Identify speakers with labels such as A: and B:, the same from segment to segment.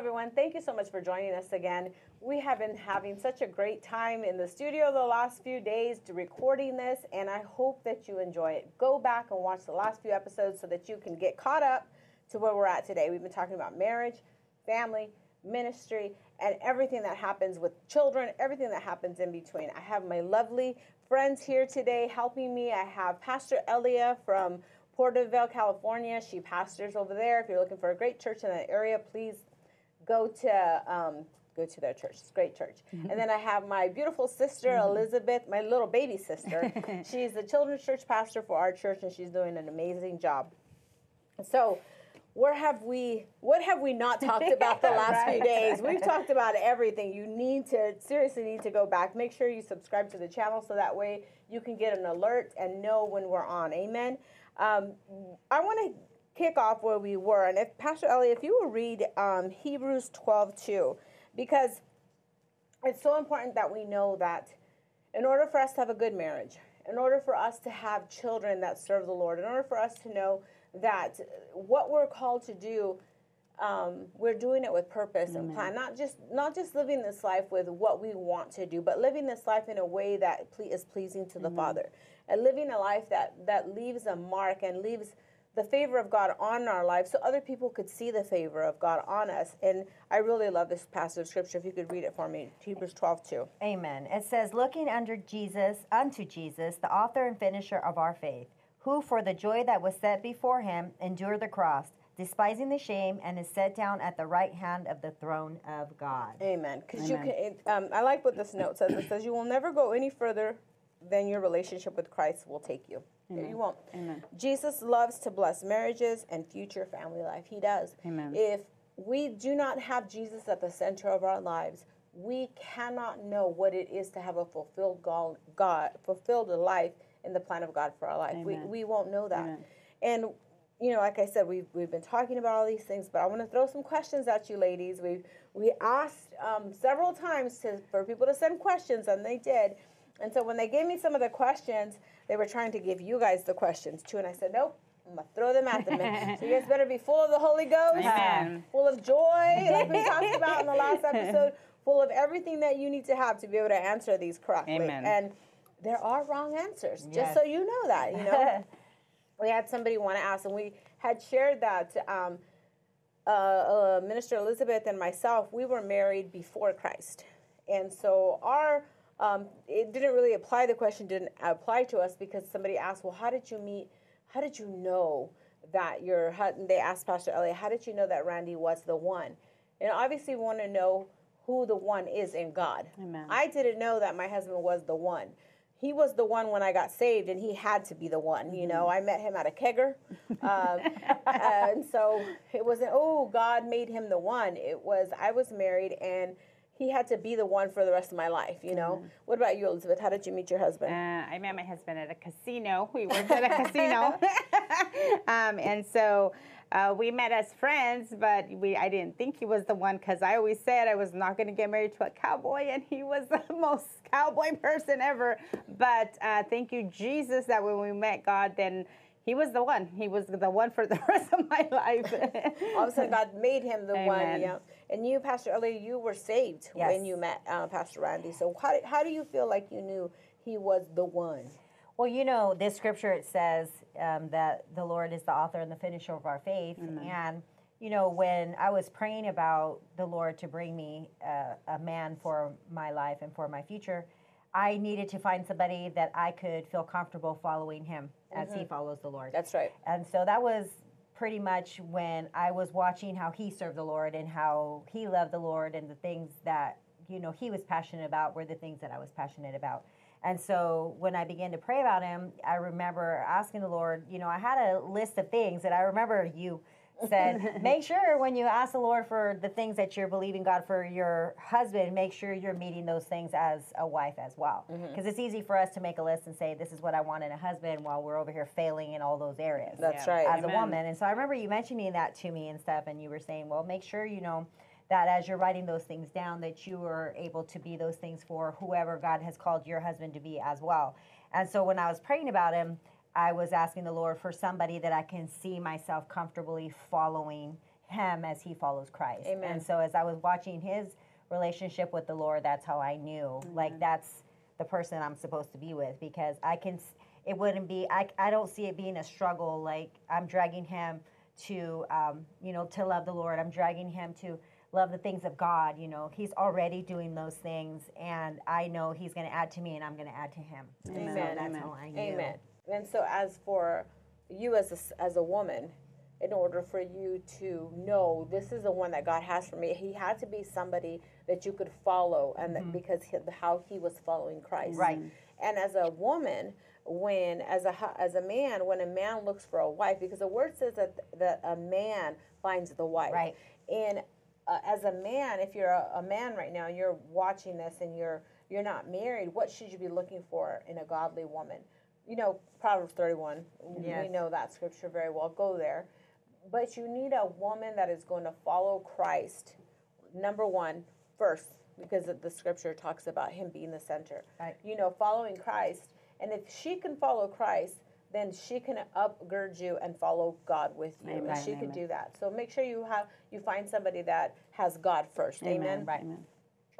A: Everyone. Thank you so much for joining us again. We have been having such a great time in the studio the last few days recording this, and I hope that you enjoy it. Go back and watch the last few episodes so that you can get caught up to where we're at today. We've been talking about marriage, family, ministry, and everything that happens with children, everything that happens in between. I have my lovely friends here today helping me. I have Pastor Elia from Porterville, California. She pastors over there. If you're looking for a great church in that area, please go to um, go to their church. It's a great church. And then I have my beautiful sister Elizabeth, my little baby sister. she's the children's church pastor for our church, and she's doing an amazing job. So, where have we? What have we not talked about the last few days? We've talked about everything. You need to seriously need to go back. Make sure you subscribe to the channel so that way you can get an alert and know when we're on. Amen. Um, I want to kick off where we were, and if Pastor Elia, if you will read um, Hebrews 12 2, because it's so important that we know that in order for us to have a good marriage, in order for us to have children that serve the Lord, in order for us to know that what we're called to do, um, we're doing it with purpose and plan. Not just not just living this life with what we want to do, but living this life in a way that ple- is pleasing to the Father, and living a life that that leaves a mark and leaves the favor of God on our lives so other people could see the favor of God on us. And I really love this passage of scripture. If you could read it for me, Hebrews 12 2.
B: Amen. It says, looking under Jesus, unto Jesus, the author and finisher of our faith, who for the joy that was set before him endured the cross, despising the shame, and is set down at the right hand of the throne of God.
A: Amen. Because you can, it, um, I like what this note says. It says, You will never go any further than your relationship with Christ will take you. You won't.
C: Amen.
A: Jesus loves to bless marriages and future family life. He does.
C: Amen.
A: If we do not have Jesus at the center of our lives, we cannot know what it is to have a fulfilled God, God fulfilled life in the plan of God for our life. We, we won't know that.
C: Amen.
A: And you know, like I said, we've, we've been talking about all these things, but I want to throw some questions at you, ladies. We we asked um, several times to, for people to send questions, and they did. And so when they gave me some of the questions, they were trying to give you guys the questions too. And I said, nope, I'm gonna throw them at them. so you guys better be full of the Holy Ghost,
C: Amen.
A: full of joy, like we talked about in the last episode, full of everything that you need to have to be able to answer these correctly.
C: Amen.
A: And there are wrong answers, just so you know that. You know we had somebody want to ask, and we had shared that um, uh, uh, Minister Elizabeth and myself, we were married before Christ, and so our um, it didn't really apply. The question didn't apply to us because somebody asked, "Well, how did you meet? How did you know that your husband?" They asked Pastor Elia, "How did you know that Randy was the one?" And obviously, we want to know who the one is in God.
C: Amen.
A: I didn't know that my husband was the one. He was the one when I got saved, and he had to be the one. You know, I met him at a kegger, um, and so it wasn't. Oh, God made him the one. It was I was married, and he had to be the one for the rest of my life. You know. What about you, Elizabeth? How did you meet your husband?
C: Uh, I met my husband at a casino. We worked at a casino, um, and so uh, we met as friends. But we, I didn't think he was the one because I always said I was not going to get married to a cowboy, and he was the most cowboy person ever. But uh, thank you, Jesus, that when we met God, then he was the one. He was the one for the rest of my life.
A: All of a sudden, God made him the one. Yeah. And you, Pastor Elia, you were saved when you met uh, Pastor Randy. So how, how do you feel like you knew he was the one?
B: Well, you know, this scripture it says um, that the Lord is the author and the finisher of our faith. And, you know, when I was praying about the Lord to bring me uh, a man for my life and for my future, I needed to find somebody that I could feel comfortable following him as he mm-hmm. follows the Lord.
A: That's right.
B: And so that was pretty much when I was watching how he served the Lord and how he loved the Lord and the things that, you know, he was passionate about were the things that I was passionate about. And so when I began to pray about him, I remember asking the Lord, you know, I had a list of things that I remember you said, make sure when you ask the Lord for the things that you're believing God for your husband, make sure you're meeting those things as a wife as well. Mm-hmm. Because it's easy for us to make a list and say, this is what I want in a husband while we're over here failing in all those areas
A: That's
C: Yeah.
A: right.
B: as
C: Amen.
B: a woman. And so I remember you mentioning that to me and stuff, and you were saying, well, make sure you know that as you're writing those things down, that you are able to be those things for whoever God has called your husband to be as well. And so when I was praying about him, I was asking the Lord for somebody that I can see myself comfortably following him as he follows Christ.
A: Amen.
B: And so as I was watching his relationship with the Lord, that's how I knew like that's the person I'm supposed to be with because I can it wouldn't be I, I don't see it being a struggle like I'm dragging him to um, you know to love the Lord. I'm dragging him to love the things of God, you know. He's already doing those things and I know he's going to add to me and I'm going to add to him. And so
A: Amen.
B: that's
C: Amen.
B: how I knew.
A: Amen. And so, as for you as a, as a woman, in order for you to know this is the one that God has for me, He had to be somebody that you could follow, and that because he, how He was following Christ.
B: Mm-hmm. Right.
A: And as a woman, when as a as a man, when a man looks for a wife, because the word says that that a man finds the wife.
B: Right.
A: And uh, as a man, if you're a, a man right now, and you're watching this and you're you're not married, what should you be looking for in a godly woman? You know, Proverbs 31. We know that scripture very well. Go there. But you need a woman that is going to follow Christ. Number one, first, because the scripture talks about him being the center.
B: Right.
A: You know, following Christ. And if she can follow Christ, then she can upgird you and follow God with you.
C: Amen,
A: And she can do that. So make sure you have you find somebody that has God first. Amen.
B: Right.
C: Amen.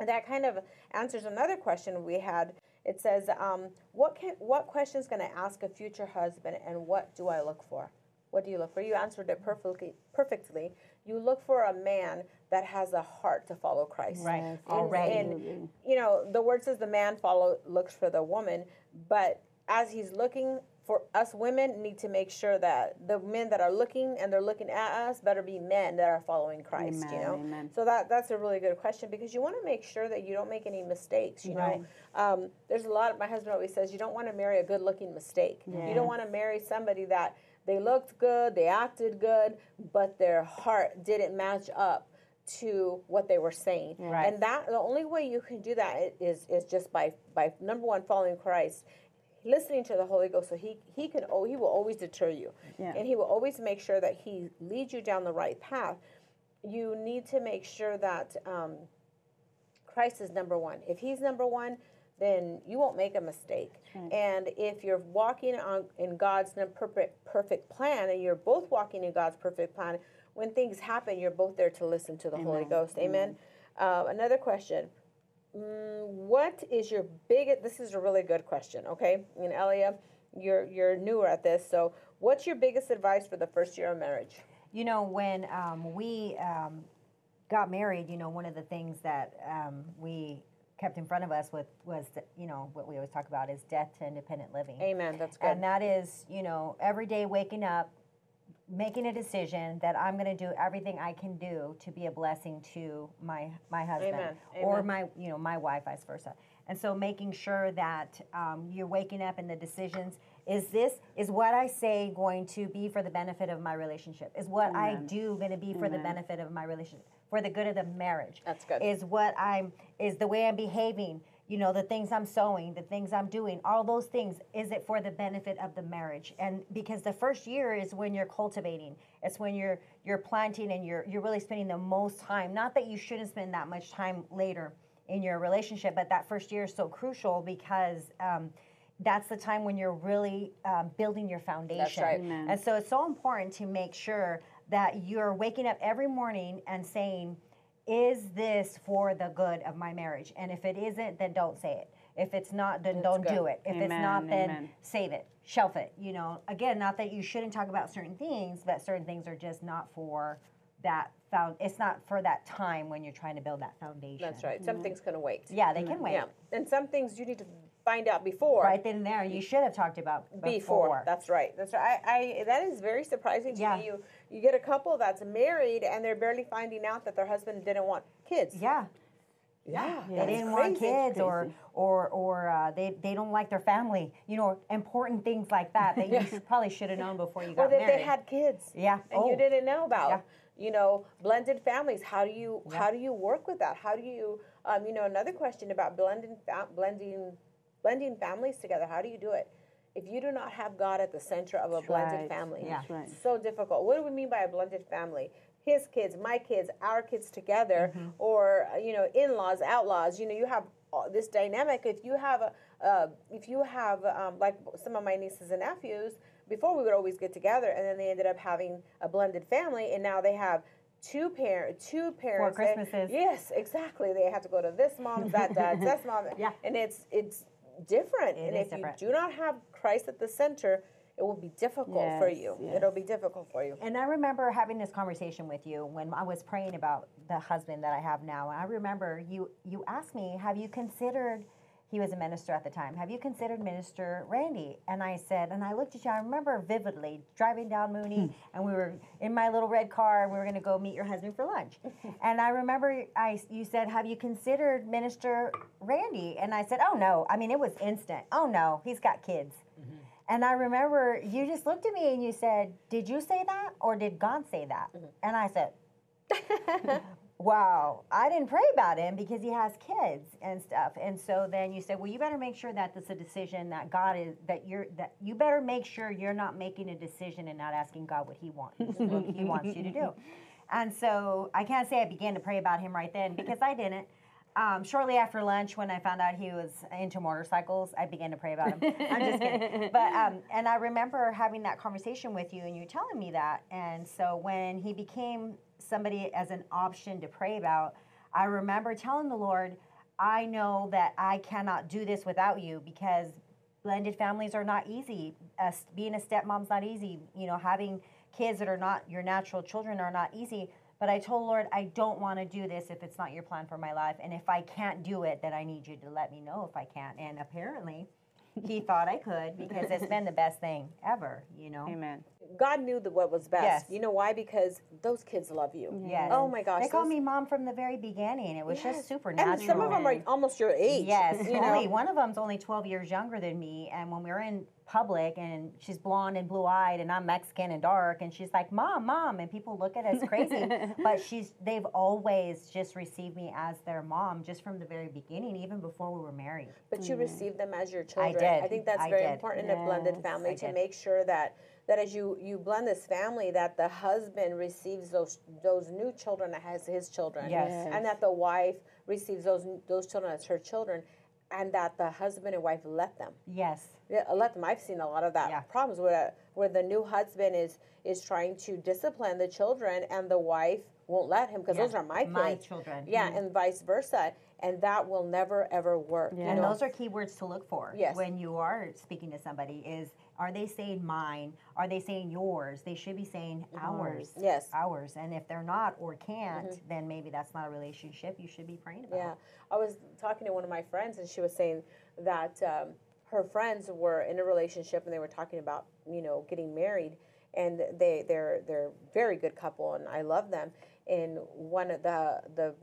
A: And that kind of answers another question we had. It says, um, "What can what questions can I ask a future husband, and what do I look for? What do you look for?" You answered it perfectly. Perfectly. You look for a man that has a heart to follow Christ.
B: Right.
C: Yes,
B: Already.
A: And you know, the word says the man follow looks for the woman, but as he's looking for us women need to make sure that the men that are looking and they're looking at us better be men that are following Christ, you know.
C: amen.
A: So that that's a really good question because you want to make sure that you don't make any mistakes, you
B: Right.
A: know. Um, there's a lot of my husband always says you don't want to marry a good-looking mistake. You don't want to marry somebody that they looked good, they acted good, but their heart didn't match up to what they were saying.
B: Right.
A: And that the only way you can do that is is just by by number one following Christ, listening to the Holy Ghost. So he he can oh he will always deter you,
C: Yeah.
A: and he will always make sure that he leads you down the right path. You need to make sure that um, Christ is number one. If he's number one, then you won't make a mistake. And if you're walking on in God's perfect perfect plan, and you're both walking in God's perfect plan, when things happen, you're both there to listen to the Holy
C: Amen.
A: Ghost. Amen. Uh, another question. What is your biggest? This is a really good question. Okay, and Elia, you're you're newer at this, so what's your biggest advice for the first year of marriage?
B: You know, when um, we um, got married, you know, one of the things that um, we kept in front of us with was, the, you know, what we always talk about is death to independent living.
A: Amen. That's good.
B: And that is, you know, every day waking up, making a decision that I'm going to do everything I can do to be a blessing to my my husband
A: Amen.
B: or
A: Amen.
B: my, you know, my wife, vice versa. And so making sure that um, you're waking up in the decisions is this is what I say going to be for the benefit of my relationship? Is what I do going to be for the benefit of my relationship? For the good of the marriage?
A: That's good.
B: Is what I'm is the way I'm behaving? You know, the things I'm sowing, the things I'm doing, all those things. Is it for the benefit of the marriage? And because the first year is when you're cultivating, it's when you're you're planting and you're you're really spending the most time. Not that you shouldn't spend that much time later in your relationship, but that first year is so crucial because. Um, that's the time when you're really um, building your foundation.
A: right.
B: And so it's so important to make sure that you're waking up every morning and saying, is this for the good of my marriage? And if it isn't, then don't say it. If it's not, then don't do it. If it's not, then
C: amen.
B: save it, shelf it. You know, again, not that you shouldn't talk about certain things, but certain things are just not for that found. It's not for that time when you're trying to build that foundation.
A: That's right. Some mm-hmm. things can wait.
B: Yeah, they can mm-hmm. wait.
A: Yeah, and some things you need to find out before.
B: Right then and there, you should have talked about before.
A: Before. That's right. That's right. I, I that is very surprising to
B: Yeah.
A: me. You you get a couple that's married and they're barely finding out that their husband didn't want kids.
B: yeah.
A: Yeah.
B: they didn't want
A: crazy.
B: kids or or or uh, they they don't like their family you know important things like that that you should, probably should have known before you
A: Or
B: got
A: that
B: married
A: they had kids.
B: Yeah.
A: And you
B: Oh.
A: didn't know about.
B: Yeah.
A: You know, blended families. How do you how do you work with that? How do you um, you know another question about blending blending blending families together? How do you do it? If you do not have God at the center of a blended
C: right.
A: family,
B: Yeah.
C: Right.
A: so difficult. What do we mean by a blended family? His kids, my kids, our kids together, or uh, you know, in-laws, outlaws. You know, you have all this dynamic. If you have a, uh, if you have um, like some of my nieces and nephews, before we would always get together, and then they ended up having a blended family, and now they have two parent, two parents. and-
B: Christmases.
A: yes, exactly. They have to go to this mom that dad this mom.
B: Yeah.
A: And it's it's different.
B: It
A: and if
B: different.
A: you do not have Christ at the center, it will be difficult for you.
C: yes.
A: It'll be difficult for you.
B: And I remember having this conversation with you when I was praying about the husband that I have now. And I remember you you asked me, "Have you considered?" He was a minister at the time. Have you considered Minister Randy? And I said, and I looked at you. I remember vividly driving down Mooney, hmm. and we were in my little red car, and we were going to go meet your husband for lunch. and I remember I you said, "Have you considered Minister Randy?" And I said, "Oh no." I mean, it was instant. Oh no, he's got kids. Mm-hmm. And I remember you just looked at me and you said, Did you say that or did God say that? Mm-hmm. And I said, Wow, I didn't pray about him because he has kids and stuff. And so then you say, Well, you better make sure that this is a decision that God is that you're that you better make sure you're not making a decision and not asking God what he wants what he wants you to do. And so I can't say I began to pray about him right then because I didn't. Um, shortly after lunch, when I found out he was into motorcycles, I began to pray about him. I'm just kidding. But um, and I remember having that conversation with you, and you telling me that. And so when he became somebody as an option to pray about, I remember telling the Lord, I know that I cannot do this without you because blended families are not easy. Uh, being a stepmom's not easy. You know, having kids that are not your natural children are not easy. But I told Lord, I don't want to do this if it's not your plan for my life. And if I can't do it, then I need you to let me know if I can't. And apparently, he thought I could because it's been the best thing ever, you know?
C: Amen.
A: God knew the, what was best.
B: Yes.
A: You know why? Because those kids love you.
B: Yes.
A: Oh my gosh.
B: They called me mom from the very beginning. It was
A: Yes.
B: just supernatural.
A: And some of them are almost your age.
B: Yes,
A: You
B: only one of them's only 12 years younger than me. And when we were in public and she's blonde and blue eyed and I'm Mexican and dark, and she's like, Mom, Mom. And people look at us crazy. but she's they've always just received me as their mom just from the very beginning, even before we were married.
A: But you mm. receive them as your children.
B: I did.
A: I think that's
B: I
A: very
B: did.
A: important in a blended family
B: I
A: to
B: did.
A: make sure that that as you you blend this family, that the husband receives those those new children as his children,
B: Yes.
A: and that the wife receives those those children as her children, and that the husband and wife let them.
B: Yes.
A: Yeah, let them. I've seen a lot of that
B: Yeah.
A: problems where where the new husband is is trying to discipline the children, and the wife won't let him because
B: Yeah,
A: those are my kids.
B: my children.
A: Yeah, mm-hmm. and vice versa, and that will never ever work. you
C: Yeah.
B: And
A: know?
B: those are key words to look for
A: Yes.
B: when you are speaking to somebody is are they saying mine? Are they saying yours? They should be saying mm-hmm. ours.
A: Yes.
B: Ours. And if they're not or can't, mm-hmm. then maybe that's not a relationship you should be praying about.
A: Yeah, I was talking to one of my friends, and she was saying that um, her friends were in a relationship, and they were talking about you know getting married, and they they're they're very good couple, and I love them. And one of the the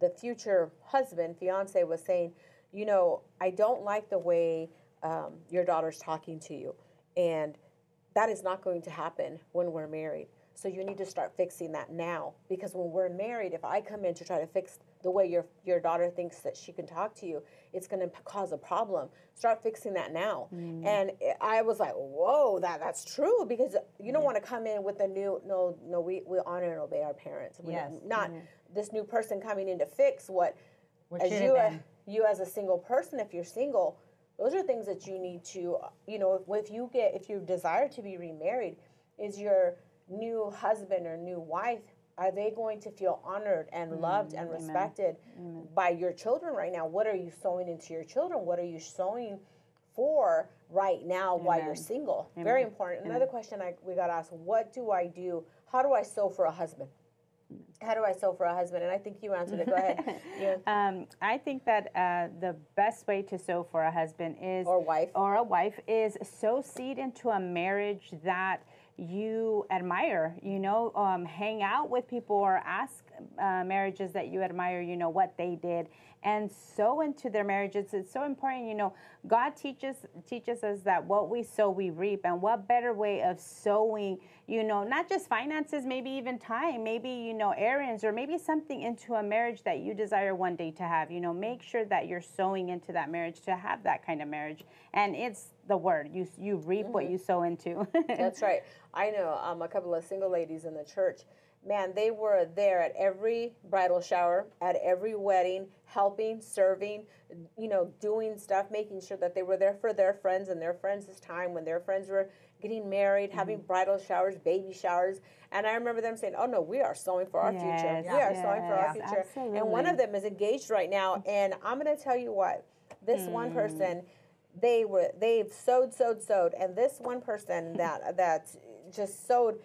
A: the future husband fiance was saying, you know, I don't like the way um, your daughter's talking to you, and that is not going to happen when we're married. So you need to start fixing that now because when we're married, if I come in to try to fix the way your your daughter thinks that she can talk to you, it's going to cause a problem. Start fixing that now. Mm. And I was like, "Whoa, that that's true because you don't want to come in with a new no no we we honor and obey our parents. We-
B: Yes.
A: Not this new person coming in to fix what
B: What
A: as you
B: have
A: you as a single person if you're single those are things that you need to you know if, if you get if you desire to be remarried is your new husband or new wife are they going to feel honored and loved and respected by your children right now? What are you sowing into your children? What are you sowing for right now while you're
C: Amen.
A: single? Very important. Another question I, we got asked what do i do? How do i sow for a husband? How do i sow for a husband? And i think you answered it. Go ahead. Yeah.
C: Um, I think that uh, the best way to sow for a husband is
A: Or wife.
C: or a wife is sow seed into a marriage that you admire. You know, um, hang out with people or ask uh, marriages that you admire. You know what they did, and sow into their marriages. It's so important. You know, God teaches teaches us that what we sow, we reap, and what better way of sowing? You know, not just finances, maybe even time, maybe you know errands, or maybe something into a marriage that you desire one day to have. You know, make sure that you're sowing into that marriage to have that kind of marriage, and it's the word you you reap what you sow into.
A: That's right. I know um, a couple of single ladies in the church, man, they were there at every bridal shower, at every wedding, helping, serving, you know, doing stuff, making sure that they were there for their friends and their friends' This time when their friends were getting married, having
C: Mm-hmm.
A: bridal showers, baby showers. And I remember them saying, Oh no, we are sowing for our future.
C: Yes,
A: We are sowing for our
C: yes,
A: future. And one of them is engaged right now. And I'm gonna tell you what, this
C: Hmm.
A: one person, they were they've sowed, sowed, sowed, and this one person that that just sowed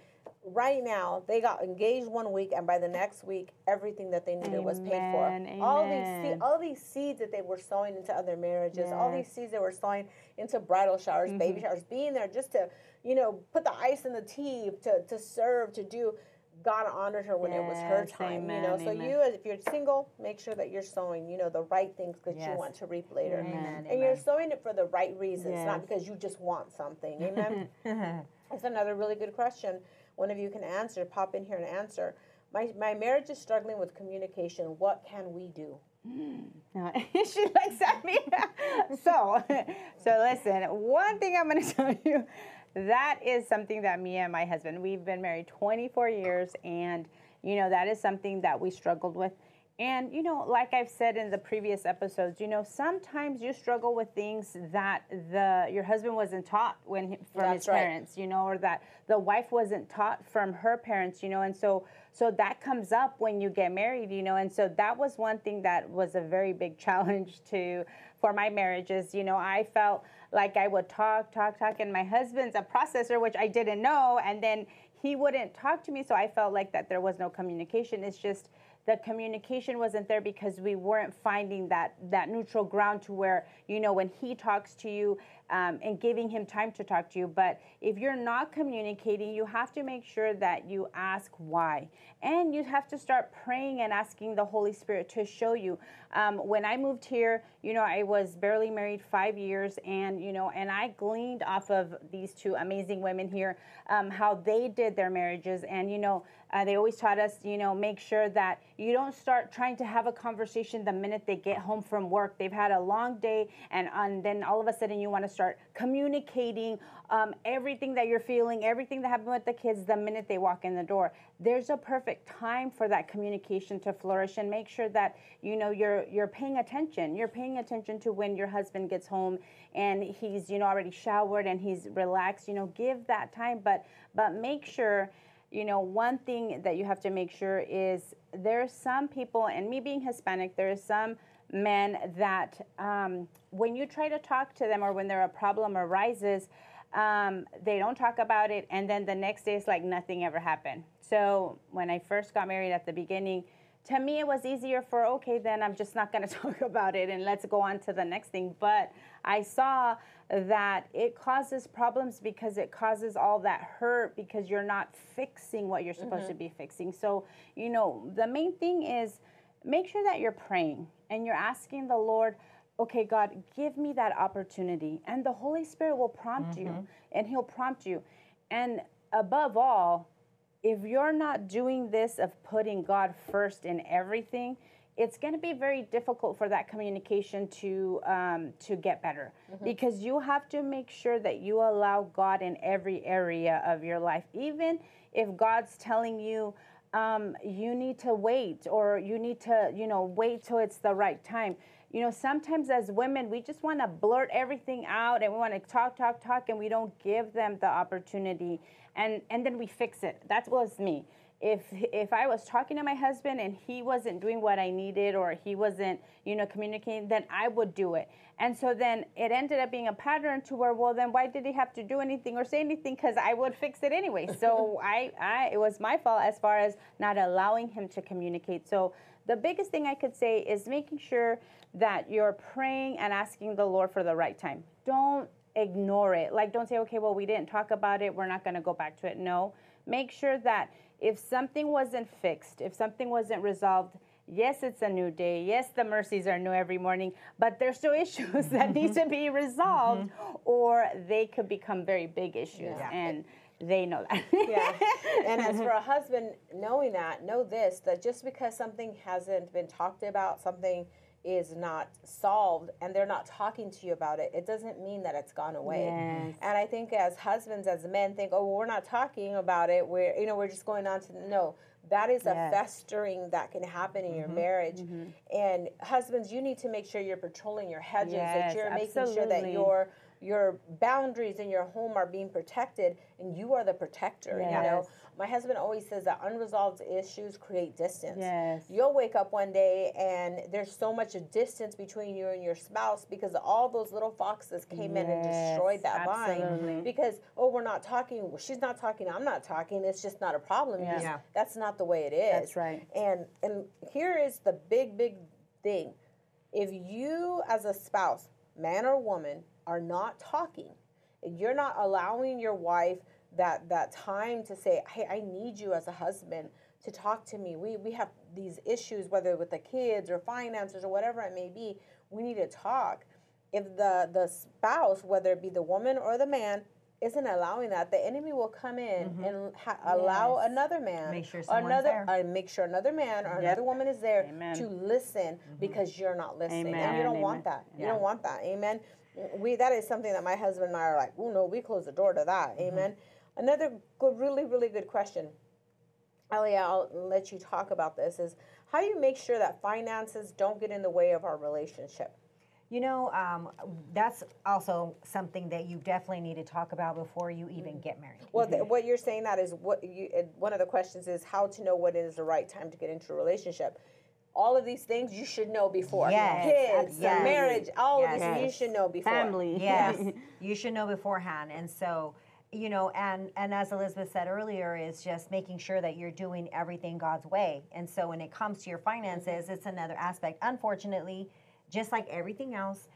A: right now they got engaged one week and by the next week everything that they needed was paid for
C: Amen,
A: all these
C: amen.
A: all these seeds that they were sowing into other marriages all these
C: Yes.
A: seeds they were sowing into bridal showers
C: Mm-hmm.
A: baby showers being there just to you know put the ice in the tea to, to serve to do god honored her when it was her
C: Yes,
A: time you know
C: amen,
A: so
C: amen.
A: you if you're single make sure that you're sowing you know the right things that you want to reap later
B: Amen,
A: and you're sowing it for the right reasons not because you just want something amen that's another really good question. One of you can answer. Pop in here and answer. My, my marriage is struggling with communication. What can we do? Mm.
C: No, she looks at me. so, so listen. One thing I'm going to tell you, that is something that me and my husband we've been married 24 years, and you know that is something that we struggled with. And you know, like I've said in the previous episodes, you know, sometimes you struggle with things that the your husband wasn't taught when from
A: That's
C: his
A: right.
C: parents, you know, or that the wife wasn't taught from her parents, you know, and so so that comes up when you get married, you know, and so that was one thing that was a very big challenge to for my marriages. You know, I felt like I would talk, talk, talk, and my husband's a processor, which I didn't know, and then he wouldn't talk to me, so I felt like that there was no communication. It's just the communication wasn't there because we weren't finding that that neutral ground to where you know when he talks to you um, and giving him time to talk to you. But if you're not communicating you have to make sure that you ask why. And you have to start praying and asking the holy spirit to show you. Um, when i moved here you know i was barely married five years and you know and i gleaned off of these two amazing women here um, how they did their marriages. And you know uh, they always taught us, you know, make sure that you don't start trying to have a conversation the minute they get home from work. They've had a long day, and, and then all of a sudden you want to start communicating um, everything that you're feeling, everything that happened with the kids the minute they walk in the door. There's a perfect time for that communication to flourish, and make sure that you know you're you're paying attention. You're paying attention to when your husband gets home and he's you know already showered and he's relaxed. You know, give that time, but but make sure you know, one thing that you have to make sure is there are some people, and me being Hispanic, there are some men that um, when you try to talk to them or when there a problem arises, um, they don't talk about it, and then the next day it's like nothing ever happened. So when I first got married at the beginning, to me it was easier for okay then i'm just not going to talk about it and let's go on to the next thing. But i saw that it causes problems because it causes all that hurt because you're not fixing what you're supposed to mm-hmm. be fixing. So you know the main thing is make sure that you're praying and you're asking the lord okay god give me that opportunity. And the holy spirit will prompt you mm-hmm. and he'll prompt you. And above all if you're not doing this of putting God first in everything, it's going to be very difficult for that communication to um, to get better. Because you have to make sure that you allow God in every area of your life, even if God's telling you um, you need to wait or you need to you know wait till it's the right time you know sometimes as women we just want to blurt everything out and we want to talk talk talk and we don't give them the opportunity and and then we fix it. That was me. If if i was talking to my husband and he wasn't doing what i needed or he wasn't you know communicating then i would do it. And so then it ended up being a pattern to where well then why did he have to do anything or say anything? Because i would fix it anyway. So i i it was my fault as far as not allowing him to communicate. So the biggest thing I could say is making sure that you're praying and asking the Lord for the right time. Don't ignore it. Like, don't say, okay, well, we didn't talk about it. We're not going to go back to it. No. Make sure that if something wasn't fixed, if something wasn't resolved, yes, it's a new day. Yes, the mercies are new every morning, but there's still issues that need to be mm-hmm. resolved, mm-hmm. or they could become very big issues.
A: Yeah.
C: And they know that.
A: yeah. And as for a husband, knowing that, know this that just because something hasn't been talked about, something is not solved, and they're not talking to you about it, it doesn't mean that it's gone away.
C: Yes.
A: And I think as husbands, as men, think, oh, well, we're not talking about it. We're, you know, we're just going on to no. that is a
C: Yes.
A: festering that can happen in your
C: Mm-hmm.
A: marriage. And husbands, you need to make sure you're patrolling your hedges,
C: yes, that
A: you're making sure that
C: absolutely.
A: your your boundaries in your home are being protected and you are the protector. You know,
C: Yes.
A: My husband always says that unresolved issues create distance.
C: Yes.
A: You'll wake up one day and there's so much distance between you and your spouse because all those little foxes came in and destroyed
C: Yes,
A: that
C: absolutely.
A: bond. Because oh, we're not talking. She's not talking. I'm not talking. It's just not a problem.
C: Yeah.
B: Yeah.
A: That's not the way it is.
C: That's right.
A: And and here is the big big thing. If you as a spouse, man or woman, are not talking, and you're not allowing your wife that that time to say, "Hey, I need you as a husband to talk to me. We we have these issues whether with the kids or finances or whatever it may be. We need to talk." If the the spouse, whether it be the woman or the man, isn't allowing that, the enemy will come in mm-hmm. and ha- allow
C: Yes.
A: another man
B: Make sure
A: another uh, make sure another man or
C: Yep.
A: another woman is there
C: Amen.
A: to listen mm-hmm. because you're not listening and you don't want
C: amen.
A: that you don't want that amen we that is something that my husband and i are like oh no we close the door to that mm-hmm. amen another good really really good question Elia, I'll let you talk about this. Is how do you make sure that finances don't get in the way of our relationship?
B: You know, um, that's also something that you definitely need to talk about before you even get married.
A: Well, th- what you're saying that is what you. One of the questions is how to know what is the right time to get into a relationship. All of these things you should know before.
B: Yes,
A: Kids,
B: absolutely.
A: marriage, all of these
B: Yes.
A: you should know before.
C: Family.
B: yes you should know beforehand and so you know and and as elizabeth said earlier is just making sure that you're doing everything god's way. And so when it comes to your finances mm-hmm. it's another aspect. Unfortunately just like everything else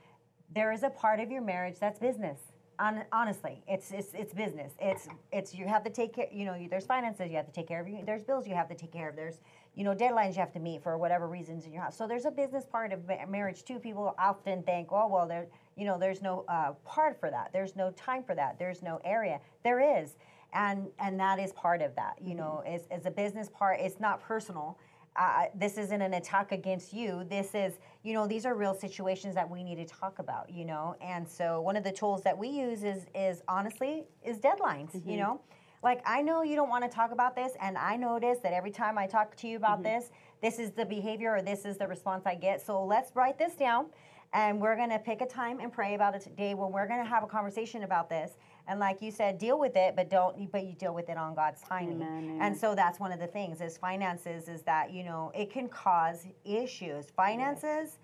B: there is a part of your marriage that's business. Hon- honestly it's, it's it's business. It's it's you have to take care you know you, there's finances you have to take care of. You there's bills you have to take care of. There's you know deadlines you have to meet for whatever reasons in your house. So there's a business part of ma- marriage too. People often think oh well there you know there's no uh, part for that. There's no time for that. There's no area. There is. And and that is part of that you know is, is a business part. It's not personal. Uh, this isn't an attack against you. This is you know these are real situations that we need to talk about you know? And so one of the tools that we use is is honestly is deadlines you know? Like i know you don't want to talk about this and i notice that every time i talk to you about this this is the behavior or this is the response i get. So let's write this down and we're going to pick a time and pray about it today when we're going to have a conversation about this. And like you said deal with it but don't but you deal with it on god's timing.
C: Amen,
B: and so that's one of the things is finances is that you know it can cause issues. Finances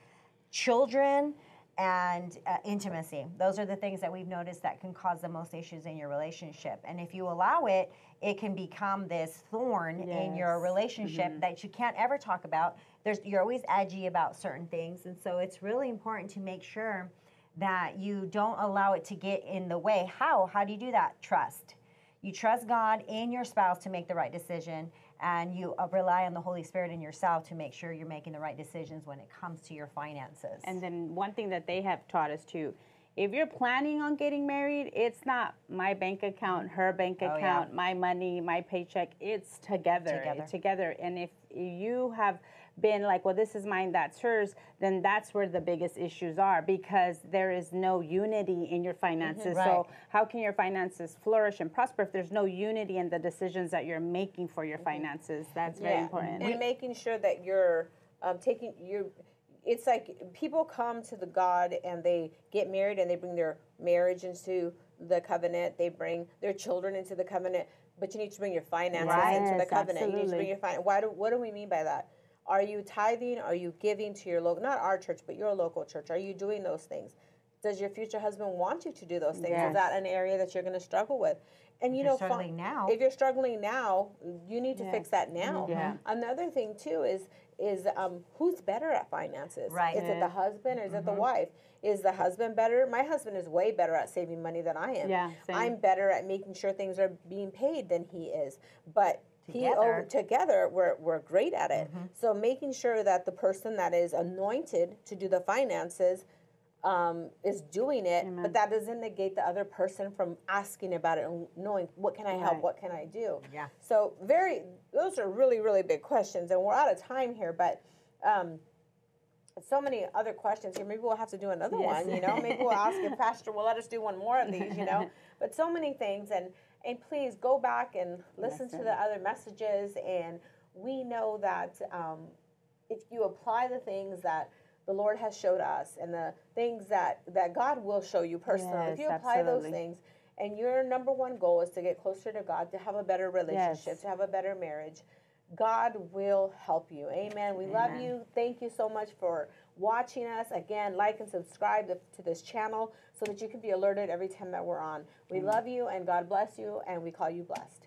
B: children and uh, intimacy. Those are the things that we've noticed that can cause the most issues in your relationship. And if you allow it it can become this thorn in your
C: Yes.
B: relationship that you can't ever talk about there's you're always edgy about certain things and so it's really important to make sure that you don't allow it to get in the way. How? How do you do that? Trust. You trust God in your spouse to make the right decision, and you uh, rely on the Holy Spirit in yourself to make sure you're making the right decisions when it comes to your finances.
C: And then one thing that they have taught us too, if you're planning on getting married, it's not my bank account, her bank
B: Oh, yeah.
C: account, my money, my paycheck. It's together,
B: Together.
C: together. And if you have been like, well, this is mine, that's hers, then that's where the biggest issues are because there is no unity in your finances.
B: Right.
C: So how can your finances flourish and prosper if there's no unity in the decisions that you're making for your finances? That's very important.
A: And making sure that you're um, taking your. It's like people come to the God and they get married and they bring their marriage into the covenant. They bring their children into the covenant, but you need to bring your finances into the
C: Yes,
A: covenant. You need to bring your fin- Why do what do we mean by that? Are you tithing? Are you giving to your local, not our church, but your local church? Are you doing those things? Does your future husband want you to do those things? Is that an area that you're going to struggle with? And you
B: you're
A: know, fi-
B: struggling now-
A: if you're struggling now, you need to fix that now.
C: Yeah.
A: Another thing too is is um, who's better at finances?
B: Right.
A: Is it the husband or is it the wife? Is the husband better? My husband is way better at saving money than I am.
C: Yeah, same.
A: I'm better at making sure things are being paid than he is. But he
B: Together.
A: together we're we're great at it. So making sure that the person that is anointed to do the finances um, is doing it, but that doesn't negate the other person from asking about it and knowing what can I help,
C: Right.
A: what can I do.
B: Yeah.
A: So very, those are really really big questions, and we're out of time here, but. Um, so many other questions here. Maybe we'll have to do another
C: Yes.
A: one. You know, maybe we'll ask if Pastor will let us do one more of these. You know, but so many things, and and please go back and listen to the other messages and we know that um, if you apply the things that the Lord has showed us and the things that, that God will show you personally, if you apply those things and your number one goal is to get closer to God, to have a better relationship,
C: Yes.
A: to have a better marriage, God will help you. Amen. We love you. Thank you so much for watching us. Again, like and subscribe to, to this channel so that you can be alerted every time that we're on. We mm. love you and God bless you, and we call you blessed.